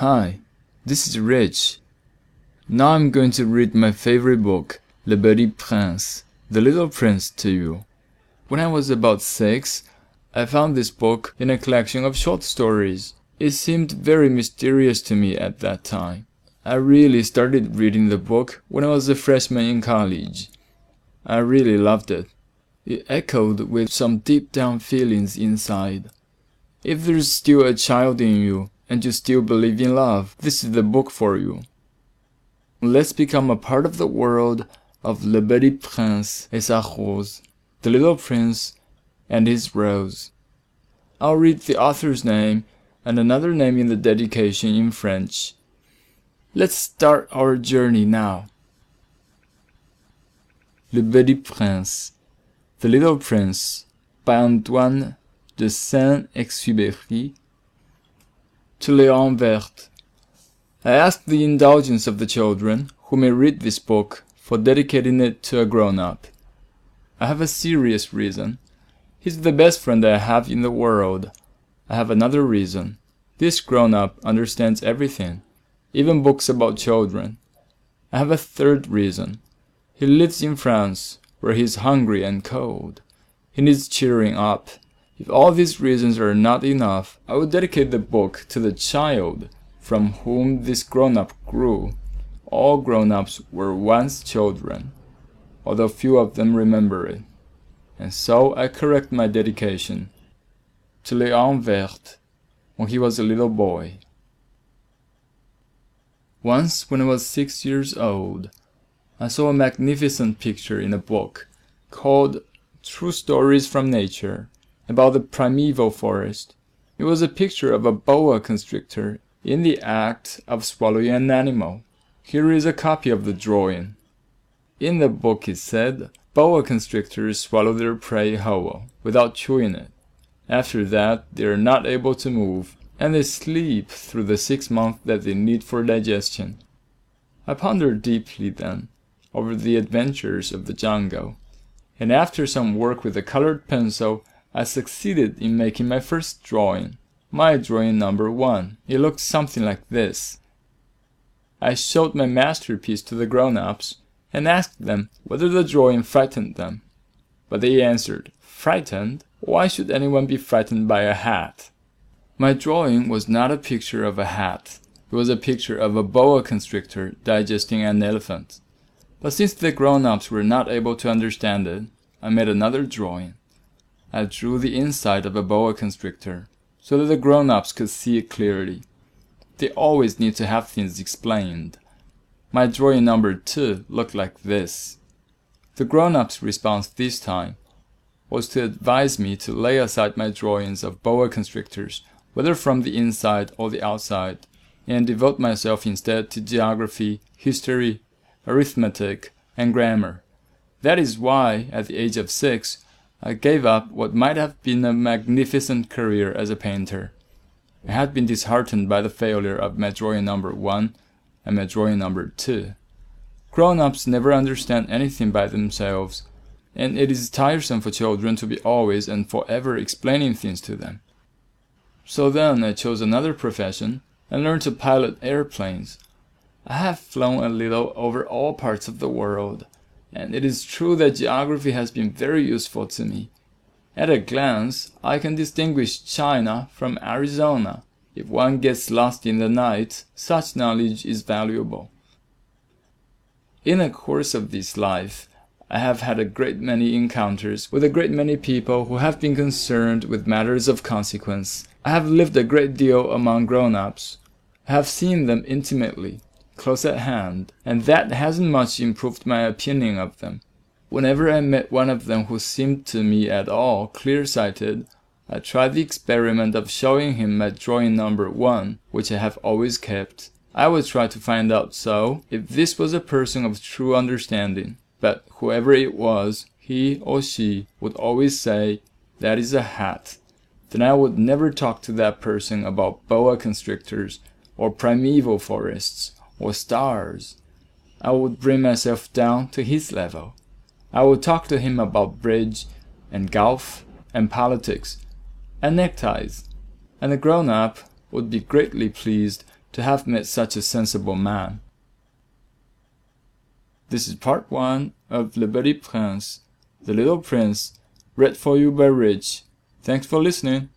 Hi, this is Rich. Now I'm going to read my favorite book, Le Petit Prince, The Little Prince, to you. When I was about six, I found this book in a collection of short stories. It seemed very mysterious to me at that time. I really started reading the book when I was a freshman in college. I really loved it. It echoed with some deep down feelings inside. If there's still a child in you and you still believe in love, this is the book for you. Let's become a part of the world of Le Petit Prince et sa rose, the little prince and his rose. I'll read the author's name and another name in the dedication in French. Let's start our journey now. Le Petit Prince, The Little Prince, by Antoine de Saint-Exupéry, to Léon Werth. I ask the indulgence of the children who may read this book for dedicating it to a grown-up. I have a serious reason. He's the best friend I have in the world. I have another reason. This grown-up understands everything, even books about children. I have a third reason. He lives in France, where he is hungry and cold. He needs cheering up. If all these reasons are not enough, I will dedicate the book to the child from whom this grown-up grew. All grown-ups were once children, although few of them remember it. And so I correct my dedication to Léon Werth when he was a little boy. Once, when I was six years old, I saw a magnificent picture in a book called True Stories from Nature about the primeval forest. It was a picture of a boa constrictor in the act of swallowing an animal. Here is a copy of the drawing. In the book it said, boa constrictors swallow their prey whole, without chewing it. After that, they are not able to move, and they sleep through the six months that they need for digestion. I pondered deeply then over the adventures of the jungle, and after some work with a colored pencil, I succeeded in making my first drawing. My drawing number one. It looked something like this. I showed my masterpiece to the grown-ups and asked them whether the drawing frightened them. But they answered, Frightened? Why should anyone be frightened by a hat? My drawing was not a picture of a hat. It was a picture of a boa constrictor digesting an elephant. But since the grown-ups were not able to understand it, I made another drawing. I drew the inside of a boa constrictor, so that the grown-ups could see it clearly. They always need to have things explained. My drawing number two looked like this. The grown-up's response this time was to advise me to lay aside my drawings of boa constrictors, whether from the inside or the outside, and devote myself instead to geography, history, arithmetic, and grammar. That is why, at the age of six, I gave up what might have been a magnificent career as a painter. I had been disheartened by the failure of drawing number one and my drawing number two. Grown-ups never understand anything by themselves, and it is tiresome for children to be always and forever explaining things to them. So then I chose another profession and learned to pilot airplanes. I have flown a little over all parts of the world, and it is true that geography has been very useful to me. At a glance, I can distinguish China from Arizona. If one gets lost in the night, such knowledge is valuable. In the course of this life, I have had a great many encounters with a great many people who have been concerned with matters of consequence. I have lived a great deal among grown-ups. I have seen them intimately close at hand, and that hasn't much improved my opinion of them. Whenever I met one of them who seemed to me at all clear-sighted, I tried the experiment of showing him my drawing number one, which I have always kept. I would try to find out so if this was a person of true understanding, but whoever it was, he or she would always say, that is a hat. Then I would never talk to that person about boa constrictors or primeval forests or stars. I would bring myself down to his level. I would talk to him about bridge and golf and politics and neckties, and a grown-up would be greatly pleased to have met such a sensible man. This is part one of Le Petit Prince, The Little Prince, read for you by Rich. Thanks for listening.